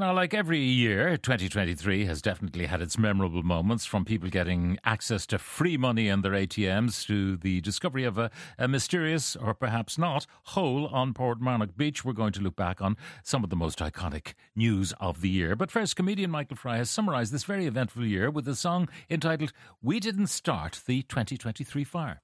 Now, like every year, 2023 has definitely had its memorable moments from people getting access to free money in their ATMs to the discovery of a, a mysterious, or perhaps not, hole on Portmarnock Beach. We're going to look back on some of the most iconic news of the year. But first, comedian Michael Fry has summarised this very eventful year with a song entitled We Didn't Start the 2023 Fire.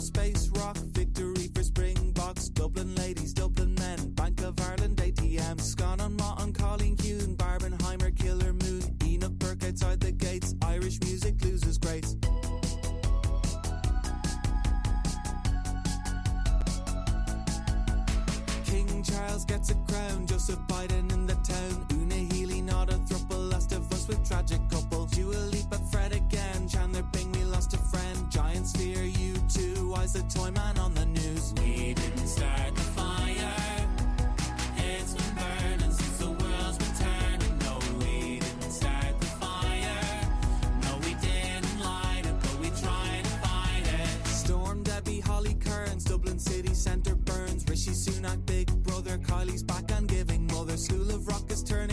Space rock, victory for Springboks, Dublin ladies, Dublin men, Bank of Ireland ATM, Scon on Martin, Colleen Kuhn, Barbenheimer, Killer Moon, Enoch Burke outside the gates, Irish music loses grace. King Charles gets a crown, Joseph Biden in the town, Una Healy not a thruple, last of us with tragic too, why's the toy man on the news? We didn't start the fire, it's been burning since the world's been turning, no we didn't start the fire, no we didn't light it, but we tried to fight it. Storm Debi, Holly Kearns, Dublin city centre burns. Rishi Sunak, Big Brother, Kylie's back and giving mother. School of Rock is turning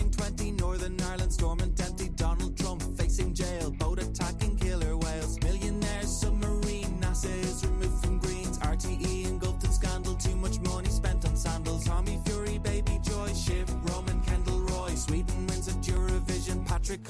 been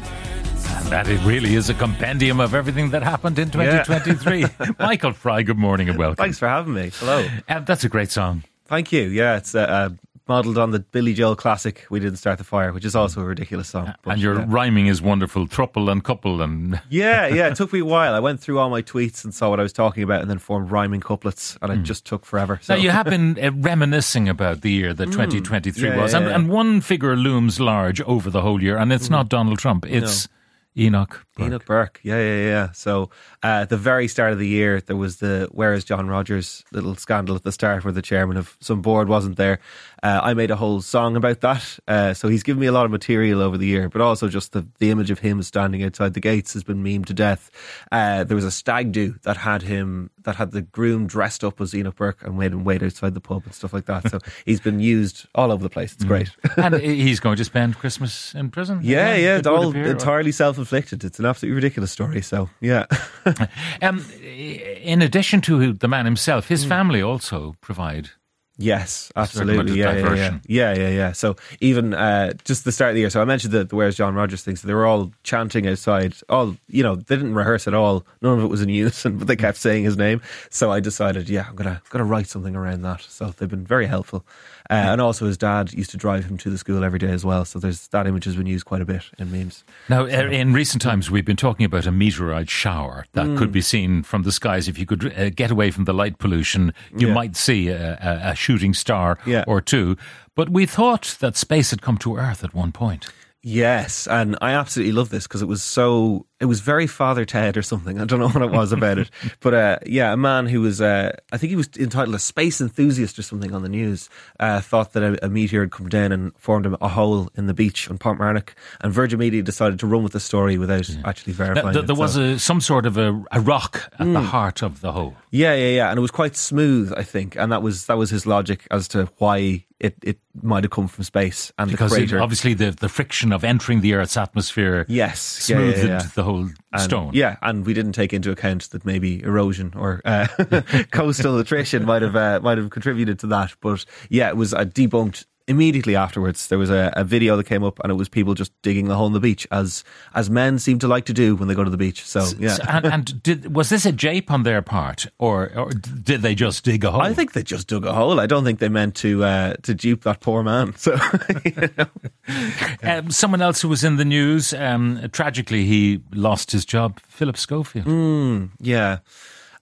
burning since And that it really is a compendium of everything that happened in 2023. Michael Fry, good morning and welcome. Thanks for having me. Hello. Uh, that's a great song. Thank you. Yeah, it's uh, uh, modelled on the Billy Joel classic "We Didn't Start the Fire," which is also a ridiculous song. but, and your yeah. rhyming is wonderful. Thruple and couple and yeah, yeah. It took me a while. I went through all my tweets and saw what I was talking about, and then formed rhyming couplets, and it just took forever. So Now, you have been uh, reminiscing about the year that 2023 Mm. Yeah, was, yeah, and, one figure looms large over the whole year, and it's not Donald Trump, it's Enoch. Burke. Enoch Burke. Yeah, yeah, yeah. So uh, at the very start of the year, there was the Where is John Rogers little scandal at the start where the chairman of some board wasn't there. Uh, I made a whole song about that. Uh, so he's given me a lot of material over the year, but also just the, the image of him standing outside the gates has been memed to death. Uh, there was a stag do that had him, that had the groom dressed up as Enoch Burke and made him wait outside the pub and stuff like that. So he's been used all over the place. It's great. and he's going to spend Christmas in prison. Yeah, yeah, it's all appear. entirely self-inflicted. It's an absolutely ridiculous story. So yeah, Um, in addition to the man himself, his Hmm. family also provide. yes, absolutely, yeah, yeah, yeah, yeah, yeah, yeah. So even uh, just the start of the year. So I mentioned the, the Where's John Rogers thing. So they were all chanting outside. All you know, they didn't rehearse at all. None of it was in unison, but they kept saying his name. So I decided, yeah, I'm gonna gonna write something around that. So they've been very helpful. Uh, and also, his dad used to drive him to the school every day as well. So there's that image has been used quite a bit in memes. Now, uh, in recent times, we've been talking about a meteorite shower that Hmm. could be seen from the skies. If you could uh, get away from the light pollution, you Yeah. might see a, a, a shooting star Yeah. or two. But we thought that space had come to Earth at one point. Yes, and I absolutely love this because it was so. It was very Father Ted or something. I don't know what it was about it, but uh, yeah, a man who was. Uh, I think he was entitled a space enthusiast or something on the news. Uh, thought that a, a meteor had come down and formed a, a hole in the beach on Portmarnock, and Virgin Media decided to run with the story without actually Now, verifying. th- it, there was so- a, some sort of a, a rock at Hmm. the heart of the hole. Yeah, yeah, yeah, and it was quite smooth, I think, and that was that was his logic as to why it, it might have come from space and Because the it, obviously the, the friction of entering the Earth's atmosphere yes, smoothed yeah, yeah. the whole And- stone. Yeah, and we didn't take into account that maybe erosion or uh, coastal attrition might have uh, might have contributed to that. But yeah, it was uh, debunked immediately afterwards. There was a, a video that came up, and it was people just digging the hole in the beach, as as men seem to like to do when they go to the beach. So yeah. So- and and did, was this a jape on their part, or, or did they just dig a hole? I think they just dug a hole. I don't think they meant to uh, to dupe that poor man. So Um, someone else who was in the news, um, tragically, he lost his job. Philip Schofield. Mm. yeah,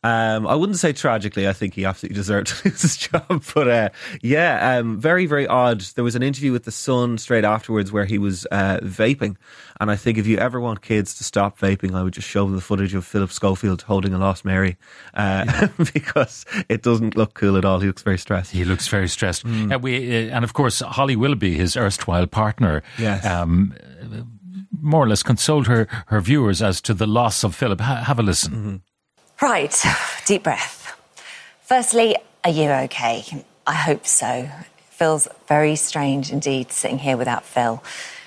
Um, I wouldn't say tragically. I think he absolutely deserved to lose his job. But uh, yeah, um, very, very odd. There was an interview with The Sun straight afterwards where he was uh, vaping. And I think if you ever want kids to stop vaping, I would just show them the footage of Philip Schofield holding a Lost Mary uh, because it doesn't look cool at all. He looks very stressed. He looks very stressed. Uh, we, uh, and of course, Holly Willoughby, his erstwhile partner, Yes. um, more or less consoled her, her viewers as to the loss of Philip. Ha- have a listen. Right, deep breath. Firstly, are you okay? I hope so. It feels very strange indeed sitting here without Phil.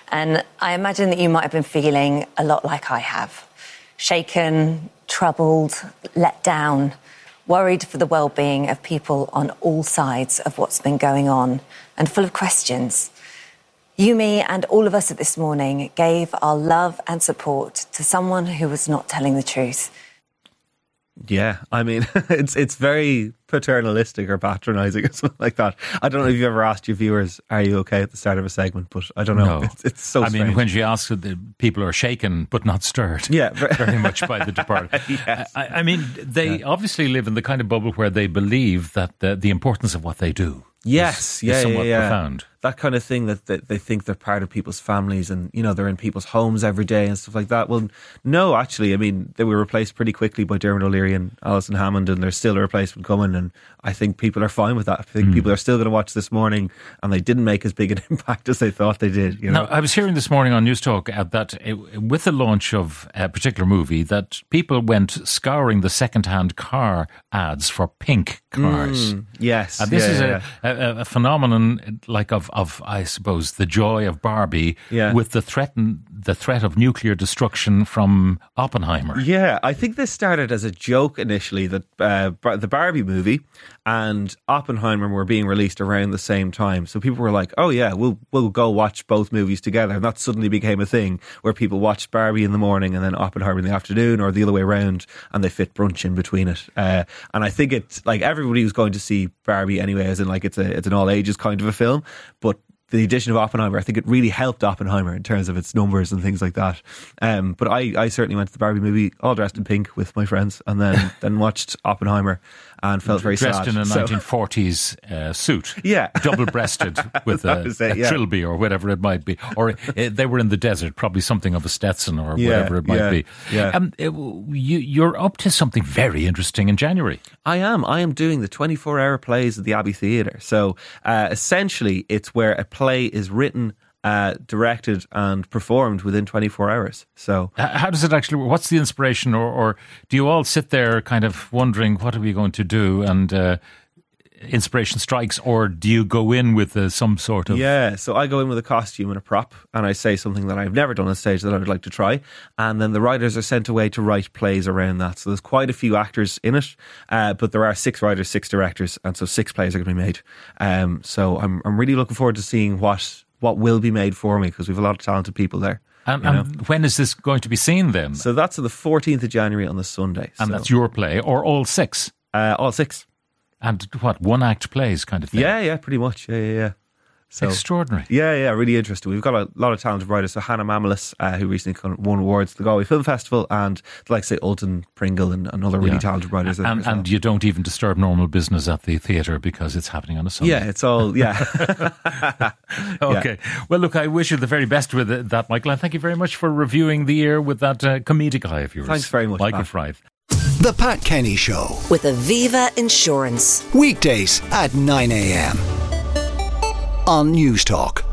And I imagine that you might have been feeling a lot like I have shaken, troubled, let down, worried for the well being of people on all sides of what's been going on, and full of questions. Yumi and all of us at this morning gave our love and support to someone who was not telling the truth. Yeah, I mean, it's it's very paternalistic or patronising or something like that. I don't know if you've ever asked your viewers, "Are you okay?" at the start of a segment, but I don't know. No. It's, it's so. I mean, when she asks, the people are shaken but not stirred. Yeah, very much by the departed. Yes. I, I mean, they obviously live in the kind of bubble where they believe that the, the importance of what they do. Yes, is, yeah, is somewhat yeah, yeah. profound. That kind of thing that, that they think they're part of people's families and you know they're in people's homes every day and stuff like that. Well, no, actually, I mean they were replaced pretty quickly by Dermot O'Leary and Alison Hammond, and there's still a replacement coming. And I think people are fine with that. I think Hmm. people are still going to watch this morning, and they didn't make as big an impact as they thought they did. You know, Now, I was hearing this morning on Newstalk uh, that uh, with the launch of a particular movie, that people went scouring the second-hand car ads for pink cars. yes, And this yeah, is yeah, a, a, a phenomenon like of, of, I suppose, the joy of Barbie Yeah. with the threat, the threat of nuclear destruction from Oppenheimer. Yeah, I think this started as a joke initially that uh, the Barbie movie and Oppenheimer were being released around the same time. So people were like, "Oh yeah, we'll we'll go watch both movies together." And that suddenly became a thing where people watched Barbie in the morning and then Oppenheimer in the afternoon, or the other way around, and they fit brunch in between it. Uh, and I think it's like everybody was going to see Barbie anyway, as in like it's a it's an all ages kind of a film, but the addition of Oppenheimer, I think it really helped Oppenheimer in terms of its numbers and things like that. Um, but I, I certainly went to the Barbie movie all dressed in pink with my friends, and then then watched Oppenheimer and felt very Dressed sad. in a So- 1940s uh, suit, Yeah. double-breasted with a, was it, a trilby or whatever it might be, or uh, they were in the desert, probably something of a Stetson or Yeah, whatever it might yeah, be. yeah. Um, uh, you, you're up to something very interesting in January. I am. I am doing the 24 hour plays at the Abbey Theatre. So uh, essentially, it's where a play is written, uh, directed, and performed within 24 hours. So How does it actually work? What's the inspiration? Or, or do you all sit there kind of wondering, what are we going to do? And uh, inspiration strikes, or do you go in with uh, some sort of. Yeah, so I go in with a costume and a prop, and I say something that I've never done on stage that I would like to try, and then the writers are sent away to write plays around that. So there's quite a few actors in it, uh, but there are six writers, six directors, and so six plays are going to be made. Um, so I'm I'm really looking forward to seeing what what will be made for me because we've a lot of talented people there. And, and when is this going to be seen then? So that's on the 14th of January on the Sunday. and So, that's your play, or all six? uh, all six. And what, one act plays kind of thing? Yeah, yeah, pretty much. Yeah, yeah, yeah. So Extraordinary. Yeah, yeah, really interesting. We've got a lot of talented writers. So Hannah Mamalis, uh, who recently won awards at the Galway Film Festival, and like say Alton Pringle and, and other really Yeah. talented writers. there And, well. and you don't even disturb normal business at the theatre because it's happening on a Sunday. yeah, it's all yeah. Okay. Well, look, I wish you the very best with it- that, Michael, and thank you very much for reviewing the year with that uh, comedic eye of yours. Thanks very much, Michael Pat. Fryth. The Pat Kenny Show. with Aviva Insurance. Weekdays at 9 a.m. on Newstalk.